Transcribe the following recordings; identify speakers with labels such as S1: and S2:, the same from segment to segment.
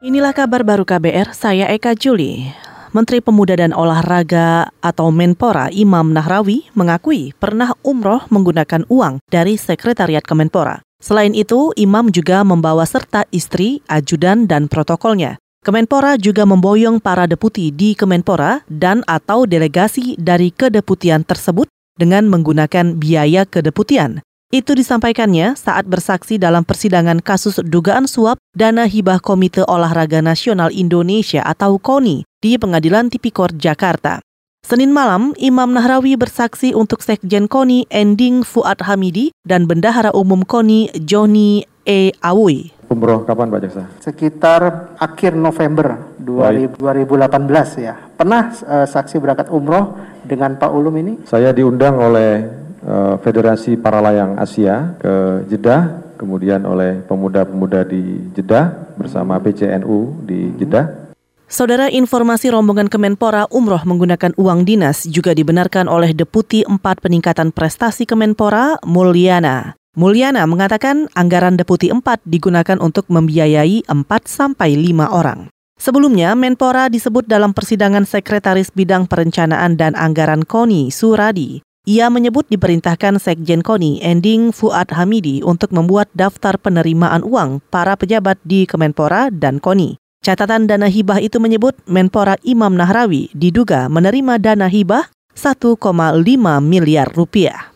S1: Inilah kabar baru KBR, saya Eka Juli. Menteri Pemuda dan Olahraga atau Menpora Imam Nahrawi mengakui pernah umroh menggunakan uang dari Sekretariat Kemenpora. Selain itu, Imam juga membawa serta istri, ajudan, dan protokolnya. Kemenpora juga memboyong para deputi di Kemenpora dan atau delegasi dari kedeputian tersebut dengan menggunakan biaya kedeputian. Itu disampaikannya saat bersaksi dalam persidangan kasus dugaan suap dana hibah Komite Olahraga Nasional Indonesia atau KONI di Pengadilan Tipikor Jakarta. Senin malam, Imam Nahrawi bersaksi untuk Sekjen KONI Ending Fuad Hamidi dan Bendahara Umum KONI Joni E. Awi.
S2: Umroh kapan Pak Jaksa?
S3: Sekitar akhir November 2018 ya. Pernah uh, saksi berangkat umroh dengan Pak Ulum ini?
S2: Saya diundang oleh Eh, Federasi Paralayang Asia ke Jeddah, kemudian oleh pemuda-pemuda di Jeddah bersama PCNU di Jeddah.
S1: Saudara informasi rombongan Kemenpora umroh menggunakan uang dinas juga dibenarkan oleh Deputi 4 Peningkatan Prestasi Kemenpora, Mulyana. Mulyana mengatakan anggaran Deputi 4 digunakan untuk membiayai 4 sampai 5 orang. Sebelumnya, Menpora disebut dalam persidangan Sekretaris Bidang Perencanaan dan Anggaran KONI, Suradi, ia menyebut diperintahkan Sekjen KONI Ending Fuad Hamidi untuk membuat daftar penerimaan uang para pejabat di Kemenpora dan KONI. Catatan dana hibah itu menyebut Menpora Imam Nahrawi diduga menerima dana hibah 1,5 miliar rupiah.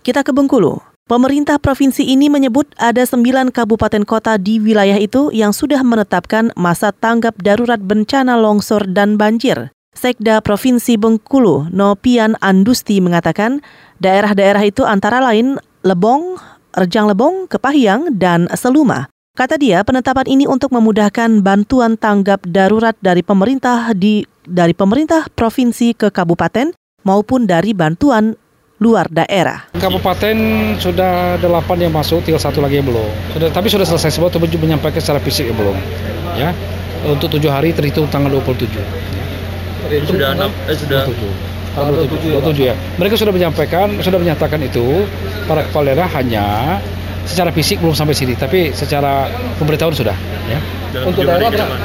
S1: Kita ke Bengkulu. Pemerintah provinsi ini menyebut ada sembilan kabupaten kota di wilayah itu yang sudah menetapkan masa tanggap darurat bencana longsor dan banjir. Sekda Provinsi Bengkulu, Nopian Andusti mengatakan daerah-daerah itu antara lain Lebong, Rejang Lebong, Kepahyang, dan Seluma. Kata dia, penetapan ini untuk memudahkan bantuan tanggap darurat dari pemerintah di dari pemerintah provinsi ke kabupaten maupun dari bantuan luar daerah.
S4: Kabupaten sudah delapan yang masuk, tinggal satu lagi yang belum. Sudah, tapi sudah selesai semua, tapi menyampaikan secara fisik yang belum. Ya, untuk tujuh hari terhitung tanggal 27 sudah enam eh, sudah tanggal 27, ya. Mereka sudah menyampaikan, sudah menyatakan itu para kepala daerah hanya secara fisik belum sampai sini, tapi secara pemberitahuan sudah. Ya.
S5: Untuk daerah berapa?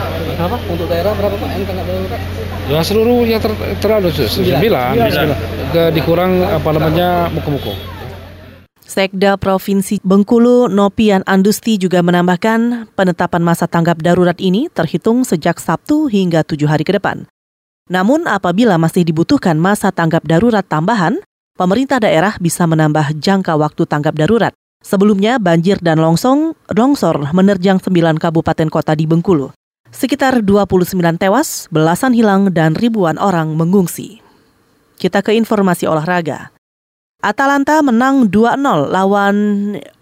S5: Apa? Untuk daerah berapa Pak? Yang tangkap darurat?
S4: Ya seluruh yang ter terlalu sembilan, dikurang apa namanya muka-muka.
S1: Sekda Provinsi Bengkulu Nopian Andusti juga menambahkan penetapan masa tanggap darurat ini terhitung sejak Sabtu hingga tujuh hari ke depan. Namun apabila masih dibutuhkan masa tanggap darurat tambahan, pemerintah daerah bisa menambah jangka waktu tanggap darurat. Sebelumnya banjir dan longsong, longsor menerjang 9 kabupaten kota di Bengkulu. Sekitar 29 tewas, belasan hilang, dan ribuan orang mengungsi. Kita ke informasi olahraga. Atalanta menang 2-0 lawan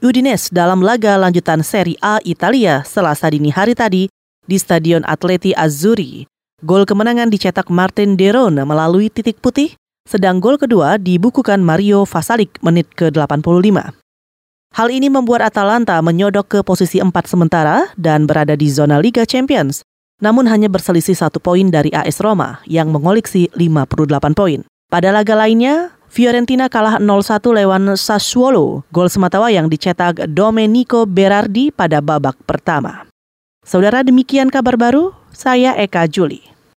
S1: Udinese dalam laga lanjutan Serie A Italia selasa dini hari tadi di Stadion Atleti Azzurri. Gol kemenangan dicetak Martin Deron melalui titik putih, sedang gol kedua dibukukan Mario Vasalik menit ke-85. Hal ini membuat Atalanta menyodok ke posisi empat sementara dan berada di zona Liga Champions, namun hanya berselisih satu poin dari AS Roma yang mengoleksi 58 poin. Pada laga lainnya, Fiorentina kalah 0-1 lewat Sassuolo, gol semata yang dicetak Domenico Berardi pada babak pertama. Saudara demikian kabar baru, saya Eka Juli.